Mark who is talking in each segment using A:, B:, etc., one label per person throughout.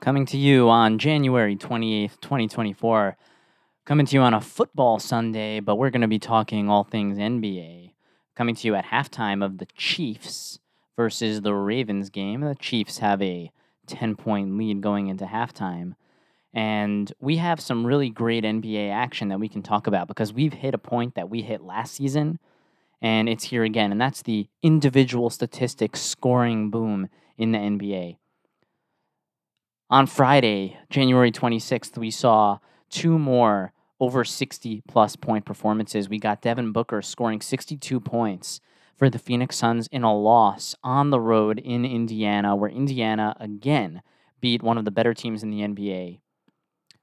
A: Coming to you on January 28th, 2024. Coming to you on a football Sunday, but we're going to be talking all things NBA. Coming to you at halftime of the Chiefs versus the Ravens game. The Chiefs have a 10 point lead going into halftime. And we have some really great NBA action that we can talk about because we've hit a point that we hit last season and it's here again. And that's the individual statistics scoring boom in the NBA. On Friday, January 26th, we saw two more over 60 plus point performances. We got Devin Booker scoring 62 points for the Phoenix Suns in a loss on the road in Indiana, where Indiana again beat one of the better teams in the NBA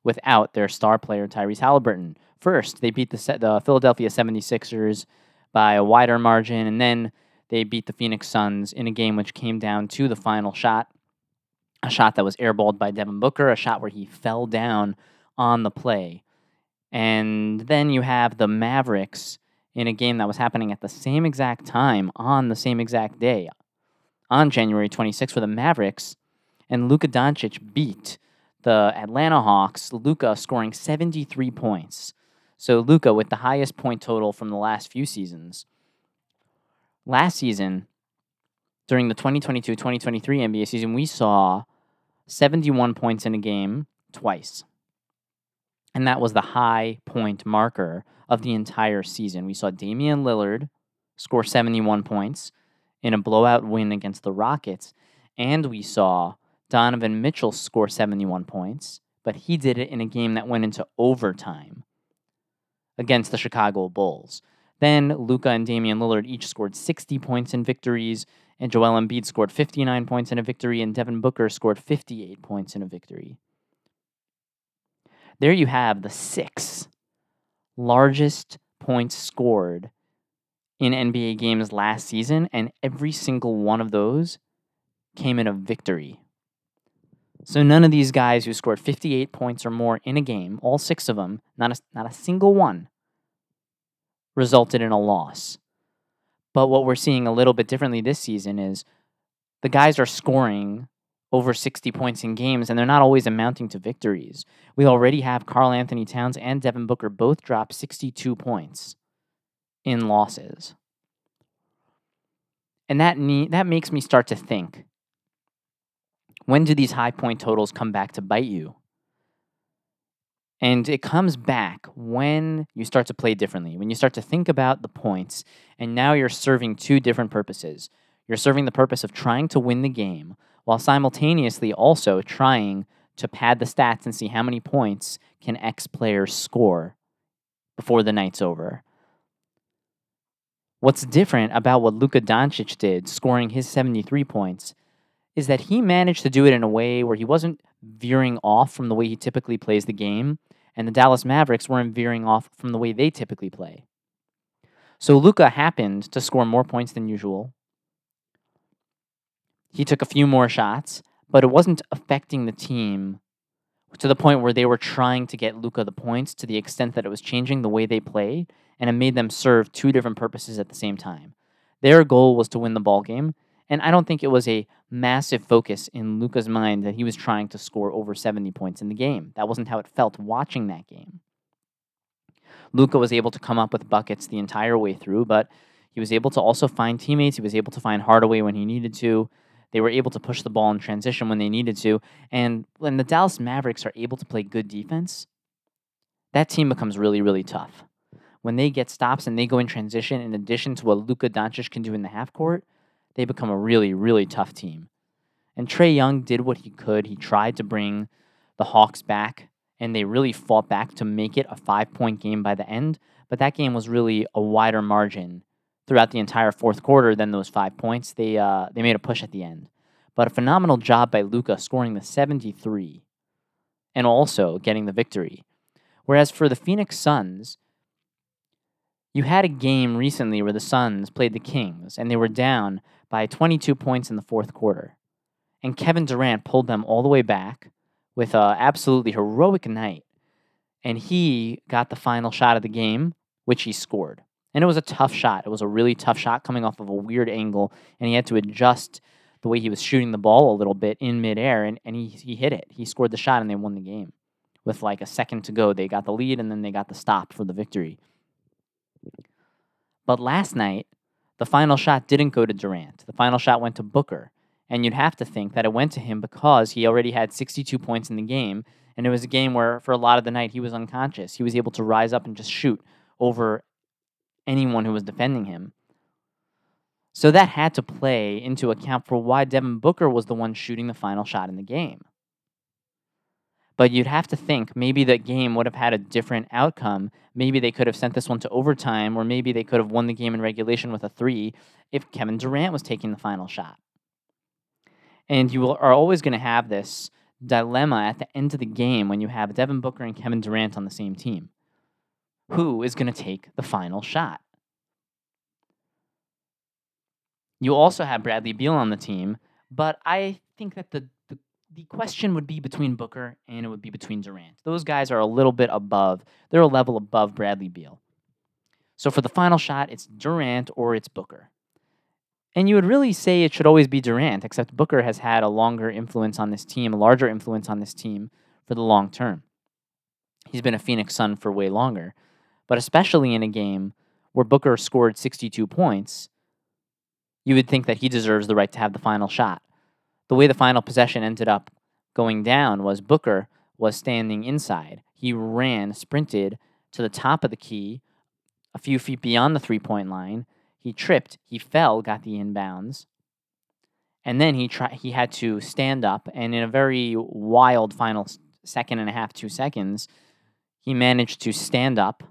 A: without their star player Tyrese Halliburton. First, they beat the, the Philadelphia 76ers by a wider margin, and then they beat the Phoenix Suns in a game which came down to the final shot. A shot that was airballed by Devin Booker, a shot where he fell down on the play. And then you have the Mavericks in a game that was happening at the same exact time on the same exact day on January 26th for the Mavericks. And Luka Doncic beat the Atlanta Hawks, Luka scoring 73 points. So Luka with the highest point total from the last few seasons. Last season, during the 2022-2023 NBA season, we saw 71 points in a game twice. And that was the high point marker of the entire season. We saw Damian Lillard score 71 points in a blowout win against the Rockets, and we saw Donovan Mitchell score 71 points, but he did it in a game that went into overtime against the Chicago Bulls. Then Luka and Damian Lillard each scored 60 points in victories, and Joel Embiid scored 59 points in a victory, and Devin Booker scored 58 points in a victory. There you have the six largest points scored in NBA games last season, and every single one of those came in a victory. So none of these guys who scored 58 points or more in a game, all six of them, not a, not a single one, resulted in a loss. But what we're seeing a little bit differently this season is the guys are scoring over 60 points in games and they're not always amounting to victories. We already have Karl-Anthony Towns and Devin Booker both drop 62 points in losses. And that that makes me start to think when do these high point totals come back to bite you? And it comes back when you start to play differently, when you start to think about the points, and now you're serving two different purposes. You're serving the purpose of trying to win the game while simultaneously also trying to pad the stats and see how many points can X player score before the night's over. What's different about what Luka Doncic did, scoring his 73 points, is that he managed to do it in a way where he wasn't veering off from the way he typically plays the game, and the Dallas Mavericks weren't veering off from the way they typically play. So Luka happened to score more points than usual. He took a few more shots, but it wasn't affecting the team to the point where they were trying to get Luka the points to the extent that it was changing the way they played, and it made them serve two different purposes at the same time. Their goal was to win the ball game, and I don't think it was a massive focus in Luka's mind that he was trying to score over 70 points in the game. That wasn't how it felt watching that game. Luka was able to come up with buckets the entire way through, but he was able to also find teammates. He was able to find Hardaway when he needed to. They were able to push the ball in transition when they needed to. And when the Dallas Mavericks are able to play good defense, that team becomes really, really tough. When they get stops and they go in transition, in addition to what Luka Doncic can do in the half court, they become a really, really tough team. And Trae Young did what he could. He tried to bring the Hawks back, and they really fought back to make it a five point game by the end. But that game was really a wider margin throughout the entire fourth quarter than those five points. They, uh, they made a push at the end. But a phenomenal job by Luka scoring the 73 and also getting the victory. Whereas for the Phoenix Suns, you had a game recently where the Suns played the Kings and they were down by 22 points in the fourth quarter. And Kevin Durant pulled them all the way back with an absolutely heroic night. And he got the final shot of the game, which he scored. And it was a tough shot. It was a really tough shot coming off of a weird angle, and he had to adjust the way he was shooting the ball a little bit in midair, and, and he, he hit it. He scored the shot, and they won the game. With like a second to go, they got the lead, and then they got the stop for the victory. But last night, the final shot didn't go to Durant. The final shot went to Booker. And you'd have to think that it went to him because he already had 62 points in the game. And it was a game where, for a lot of the night, he was unconscious. He was able to rise up and just shoot over anyone who was defending him. So that had to play into account for why Devin Booker was the one shooting the final shot in the game. But you'd have to think maybe the game would have had a different outcome. Maybe they could have sent this one to overtime, or maybe they could have won the game in regulation with a three if Kevin Durant was taking the final shot. And you are always going to have this dilemma at the end of the game when you have Devin Booker and Kevin Durant on the same team. Who is going to take the final shot? You also have Bradley Beal on the team, but I think that the the question would be between Booker and it would be between Durant. Those guys are a little bit above, they're a level above Bradley Beal. So for the final shot, it's Durant or it's Booker. And you would really say it should always be Durant, except Booker has had a longer influence on this team, a larger influence on this team for the long term. He's been a Phoenix Sun for way longer. But especially in a game where Booker scored 62 points, you would think that he deserves the right to have the final shot the way the final possession ended up going down was Booker was standing inside. He ran, sprinted to the top of the key, a few feet beyond the three point line. He tripped, he fell, got the inbounds. And then he try, he had to stand up, and in a very wild final second and a half, two seconds, he managed to stand up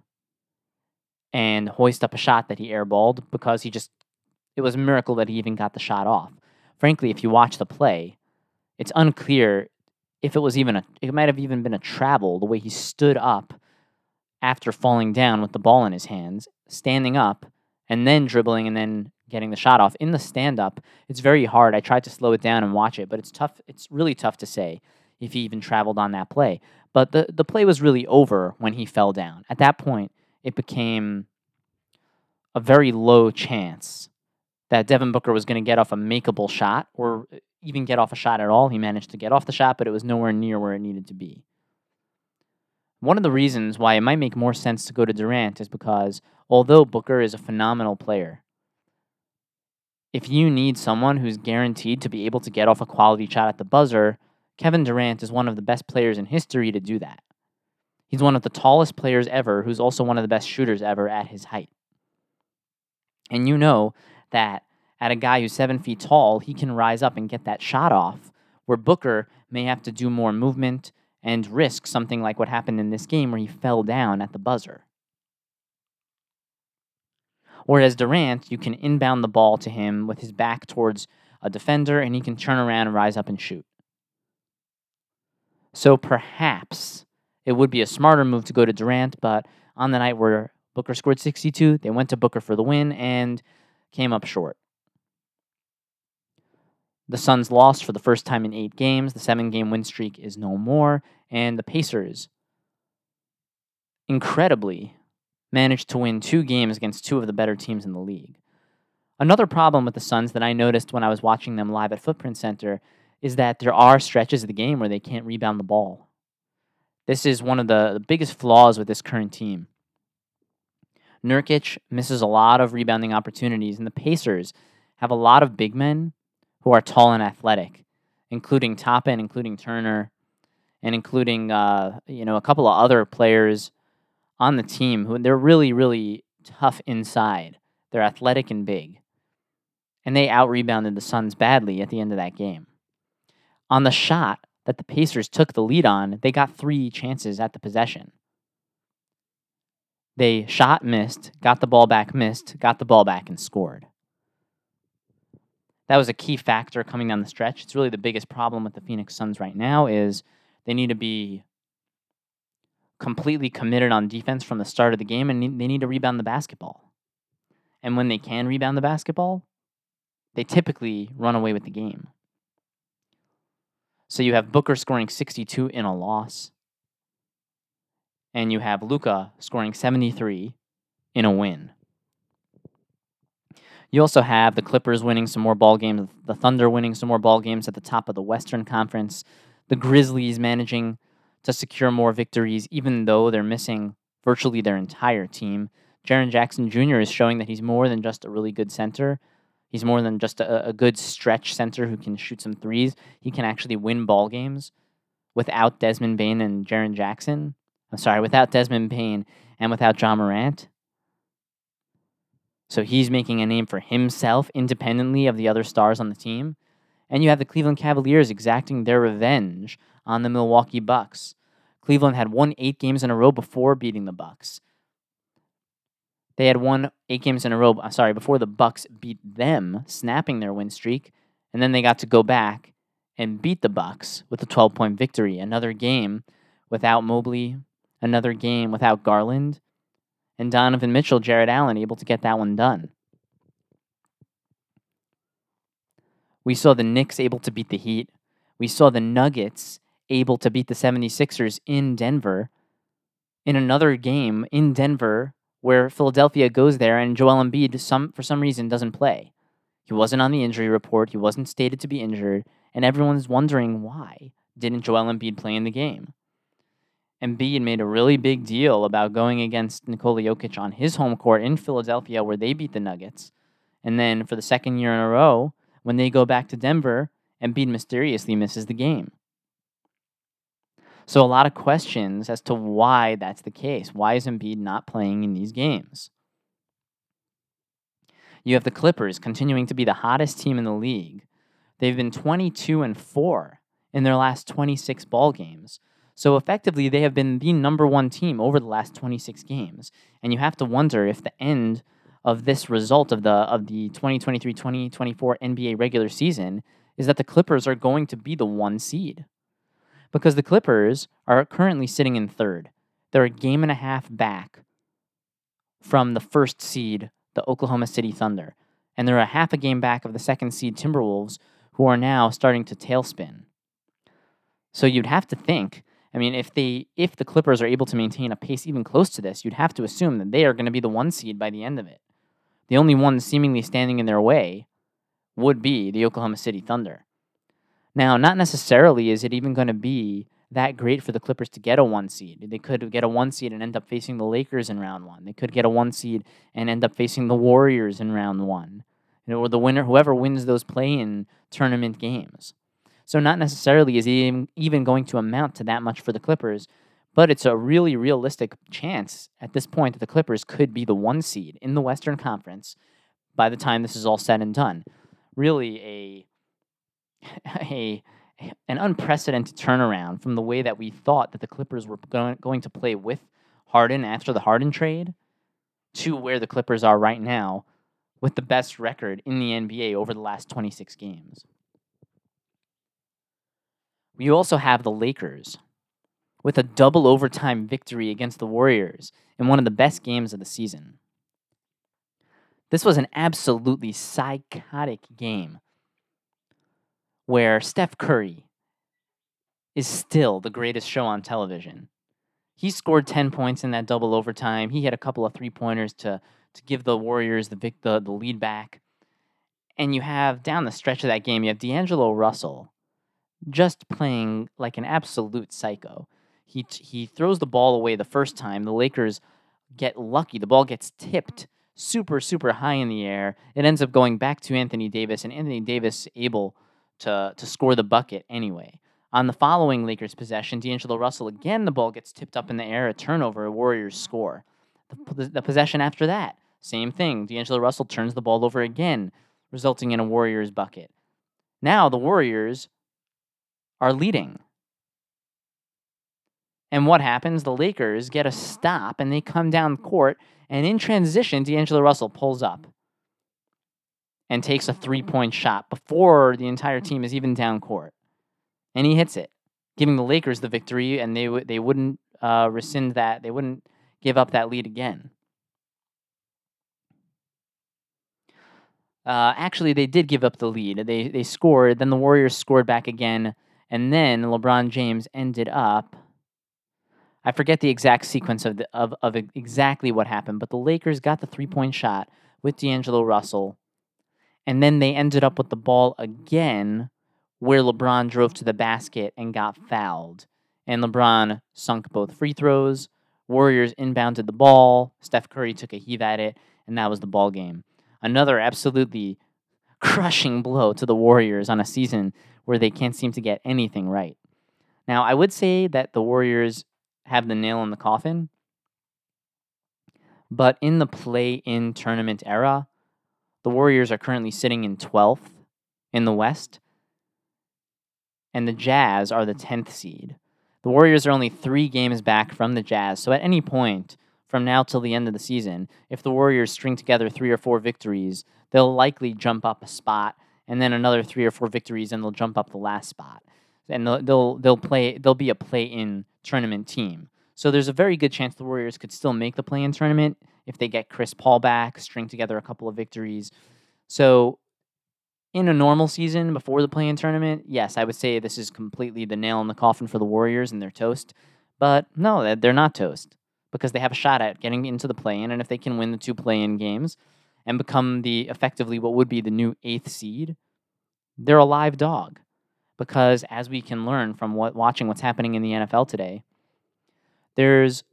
A: and hoist up a shot that he airballed because he just it was a miracle that he even got the shot off frankly, if you watch the play, it's unclear if it was even a. It might have even been a travel. The way he stood up after falling down with the ball in his hands, standing up, and then dribbling, and then getting the shot off in the stand up. It's very hard. I tried to slow it down and watch it, but it's tough. It's really tough to say if he even traveled on that play. But the the play was really over when he fell down. At that point, it became a very low chance that Devin Booker was going to get off a makeable shot or uh, even get off a shot at all. He managed to get off the shot, but it was nowhere near where it needed to be. One of the reasons why it might make more sense to go to Durant is because although Booker is a phenomenal player, if you need someone who's guaranteed to be able to get off a quality shot at the buzzer, Kevin Durant is one of the best players in history to do that. He's one of the tallest players ever, who's also one of the best shooters ever at his height. And you know that at a guy who's seven feet tall, he can rise up and get that shot off, where Booker may have to do more movement and risk something like what happened in this game where he fell down at the buzzer. Whereas Durant, you can inbound the ball to him with his back towards a defender and he can turn around and rise up and shoot. So perhaps it would be a smarter move to go to Durant, but on the night where Booker scored 62, they went to Booker for the win, and came up short. The Suns lost for the first time in eight games. The seven game win streak is no more. And the Pacers, incredibly, managed to win two games against two of the better teams in the league. Another problem with the Suns that I noticed when I was watching them live at Footprint Center is that there are stretches of the game where they can't rebound the ball. This is one of the, biggest flaws with this current team. Nurkic misses a lot of rebounding opportunities, and the Pacers have a lot of big men who are tall and athletic, including Toppin, including Turner, and including uh, you know a couple of other players on the team who they're really really tough inside. They're athletic and big, and they out rebounded the Suns badly at the end of that game. On the shot that the Pacers took the lead on, they got three chances at the possession. They shot, missed, got the ball back, missed, got the ball back, and scored. That was a key factor coming down the stretch. It's really the biggest problem with the Phoenix Suns right now is they need to be completely committed on defense from the start of the game and they need to rebound the basketball. And when they can rebound the basketball, they typically run away with the game. So you have Booker scoring 62 in a loss and you have Luka scoring 73 in a win. You also have the Clippers winning some more ball games, the Thunder winning some more ball games at the top of the Western Conference, the Grizzlies managing to secure more victories, even though they're missing virtually their entire team. Jaren Jackson Jr. is showing that he's more than just a really good center. He's more than just a, a good stretch center who can shoot some threes. He can actually win ball games without Desmond Bane and Jaren Jackson. I'm sorry, without Desmond Bane and without John Morant. So he's making a name for himself independently of the other stars on the team. And you have the Cleveland Cavaliers exacting their revenge on the Milwaukee Bucks. Cleveland had won eight games in a row before beating the Bucks. They had won eight games in a row. Uh, sorry, before the Bucks beat them, snapping their win streak, and then they got to go back and beat the Bucks with a 12-point victory. Another game without Mobley, another game without Garland, and Donovan Mitchell, Jarrett Allen able to get that one done. We saw the Knicks able to beat the Heat. We saw the Nuggets able to beat the 76ers in Denver. In another game in Denver, where Philadelphia goes there and Joel Embiid, some, for some reason, doesn't play. He wasn't on the injury report, he wasn't stated to be injured, and everyone's wondering why didn't Joel Embiid play in the game? Embiid made a really big deal about going against Nikola Jokic on his home court in Philadelphia, where they beat the Nuggets. And then for the second year in a row, when they go back to Denver, Embiid mysteriously misses the game. So a lot of questions as to why that's the case. Why is Embiid not playing in these games? You have the Clippers continuing to be the hottest team in the league. They've been 22 and 4 in their last 26 ball games. So effectively they have been the number 1 team over the last 26 games. And you have to wonder if the end of this result of the of the 2023-2024 NBA regular season is that the Clippers are going to be the 1 seed because the Clippers are currently sitting in third. They're a game and a half back from the first seed, the Oklahoma City Thunder. And they're a half a game back of the second seed Timberwolves, who are now starting to tailspin. So you'd have to think, I mean, if they if the Clippers are able to maintain a pace even close to this, you'd have to assume that they are going to be the one seed by the end of it. The only one seemingly standing in their way would be the Oklahoma City Thunder. Now, not necessarily is it even going to be that great for the Clippers to get a one seed. They could get a one seed and end up facing the Lakers in round one. They could get a one seed and end up facing the Warriors in round one. You know, or the winner, whoever wins those play-in tournament games. So not necessarily is it even going to amount to that much for the Clippers, but it's a really realistic chance at this point that the Clippers could be the one seed in the Western Conference by the time this is all said and done. Really a a an unprecedented turnaround from the way that we thought that the Clippers were going, going to play with Harden after the Harden trade to where the Clippers are right now with the best record in the NBA over the last 26 games. We also have the Lakers with a double overtime victory against the Warriors in one of the best games of the season. This was an absolutely psychotic game where Steph Curry is still the greatest show on television. He scored 10 points in that double overtime. He had a couple of three pointers to, to give the Warriors the, the, the lead back. And you have down the stretch of that game, you have D'Angelo Russell just playing like an absolute psycho. He, he throws the ball away the first time. The Lakers get lucky. The ball gets tipped super, super high in the air. It ends up going back to Anthony Davis, and Anthony Davis able to, to score the bucket anyway. On the following Lakers possession, D'Angelo Russell again, the ball gets tipped up in the air, a turnover, a Warriors score. The, the possession after that, same thing. D'Angelo Russell turns the ball over again, resulting in a Warriors bucket. Now the Warriors are leading. And what happens? The Lakers get a stop and they come down court, and in transition, D'Angelo Russell pulls up and takes a three point shot before the entire team is even down court. And he hits it, giving the Lakers the victory, and they, w- they wouldn't uh, rescind that. They wouldn't give up that lead again. Uh, actually, they did give up the lead. They, they scored, then the Warriors scored back again, and then LeBron James ended up. I forget the exact sequence of, the, of, of exactly what happened, but the Lakers got the three point shot with D'Angelo Russell And then they ended up with the ball again where LeBron drove to the basket and got fouled. And LeBron sunk both free throws. Warriors inbounded the ball. Steph Curry took a heave at it, and that was the ball game. Another absolutely crushing blow to the Warriors on a season where they can't seem to get anything right. Now, I would say that the Warriors have the nail in the coffin, but in the play in tournament era, the Warriors are currently sitting in 12th in the West, and the Jazz are the 10th seed. The Warriors are only three games back from the Jazz, so at any point from now till the end of the season, if the Warriors string together three or four victories, they'll likely jump up a spot, and then another three or four victories, and they'll jump up the last spot, and they'll they'll, they'll play. They'll be a play-in tournament team. So there's a very good chance the Warriors could still make the play-in tournament if they get Chris Paul back, string together a couple of victories. So in a normal season before the play-in tournament, yes, I would say this is completely the nail in the coffin for the Warriors and they're toast. But no, they're not toast because they have a shot at getting into the play-in, and if they can win the two play-in games and become the effectively what would be the new eighth seed, they're a live dog. Because as we can learn from what watching what's happening in the NFL today, there's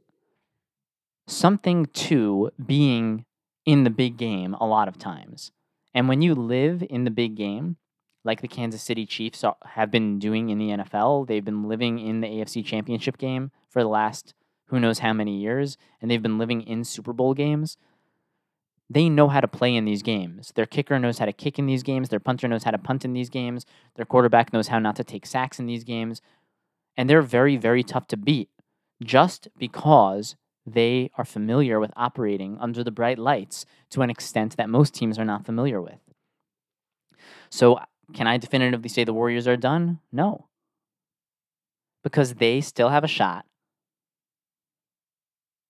A: something to being in the big game a lot of times. And when you live in the big game, like the Kansas City Chiefs have been doing in the NFL, they've been living in the AFC Championship game for the last who knows how many years, and they've been living in Super Bowl games. They know how to play in these games. Their kicker knows how to kick in these games. Their punter knows how to punt in these games. Their quarterback knows how not to take sacks in these games. And they're very, very tough to beat just because they are familiar with operating under the bright lights to an extent that most teams are not familiar with. So, can I definitively say the Warriors are done? No. Because they still have a shot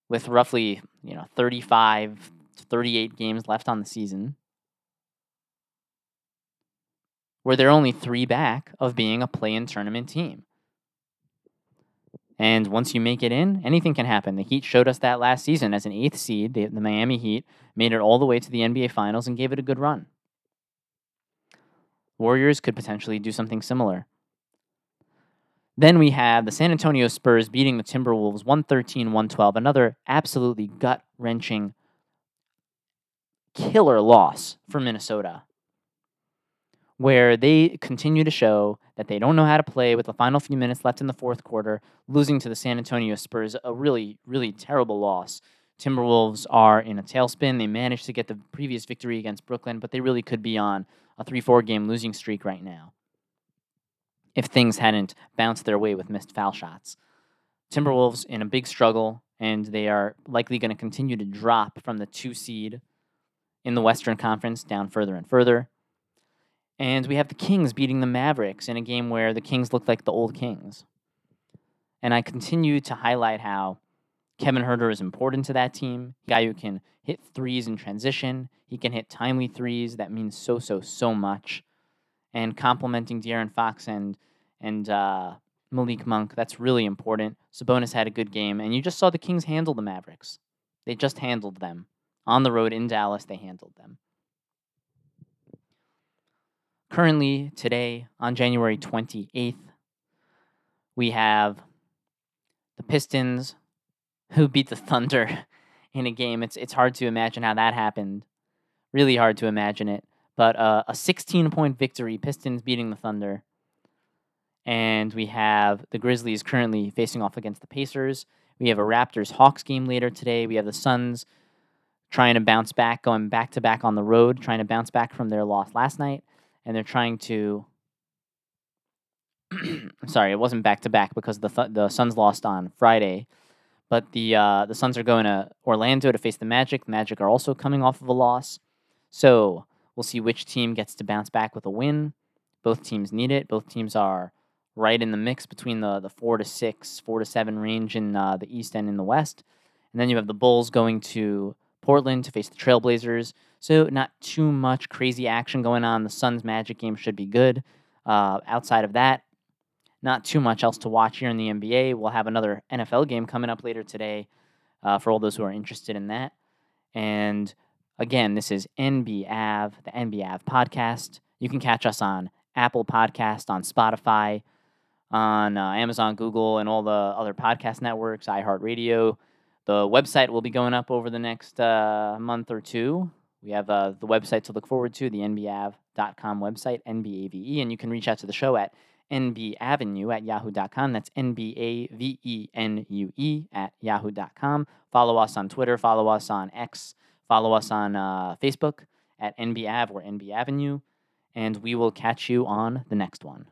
A: with roughly, you know, 35 38 games left on the season. Where they're only 3 back of being a play-in tournament team. And once you make it in, anything can happen. The Heat showed us that last season as an eighth seed. The, the, Miami Heat made it all the way to the NBA Finals and gave it a good run. Warriors could potentially do something similar. Then we have the San Antonio Spurs beating the Timberwolves 113 112. Another absolutely gut wrenching, killer loss for Minnesota where they continue to show that they don't know how to play with the final few minutes left in the fourth quarter, losing to the San Antonio Spurs, a really, really terrible loss. Timberwolves are in a tailspin. They managed to get the previous victory against Brooklyn, but they really could be on a 3 4 game losing streak right now if things hadn't bounced their way with missed foul shots. Timberwolves in a big struggle, and they are likely going to continue to drop from the two seed in the Western Conference down further and further. And we have the Kings beating the Mavericks in a game where the Kings looked like the old Kings. And I continue to highlight how Kevin Huerter is important to that team. Guy who can hit threes in transition. He can hit timely threes. That means so, so, so much. And complementing De'Aaron Fox and and uh, Malik Monk, that's really important. Sabonis had a good game, and you just saw the Kings handle the Mavericks. They just handled them on the road in Dallas. They handled them. Currently, today, on January 28th, we have the Pistons who beat the Thunder in a game. It's, it's hard to imagine how that happened. Really hard to imagine it. But uh, a 16 point victory, Pistons beating the Thunder. And we have the Grizzlies currently facing off against the Pacers. We have a Raptors Hawks game later today. We have the Suns trying to bounce back, going back to back on the road, trying to bounce back from their loss last night and they're trying to. sorry, it wasn't back to back because the th- the Suns lost on Friday, but the uh, the Suns are going to Orlando to face the Magic. The Magic are also coming off of a loss, so we'll see which team gets to bounce back with a win. Both teams need it. Both teams are right in the mix between the the four to six, four to seven range in uh, the East and in the West, and then you have the Bulls going to Portland to face the Trailblazers. So not too much crazy action going on. The Suns Magic game should be good. Uh, outside of that, not too much else to watch here in the NBA. We'll have another NFL game coming up later today uh, for all those who are interested in that. And Again, this is NBAV, the NBAV podcast. You can catch us on Apple Podcast, on Spotify, on uh, Amazon, Google, and all the other podcast networks, iHeartRadio. The website will be going up over the next uh, month or two. We have uh, the website to look forward to, the nbav.com website, NBAVE, and you can reach out to the show at nbavenue at yahoo.com. That's N-B-A-V-E-N-U-E at yahoo.com. Follow us on Twitter. Follow us on X. Follow us on uh, Facebook at NBAV or nbavenue. And we will catch you on the next one.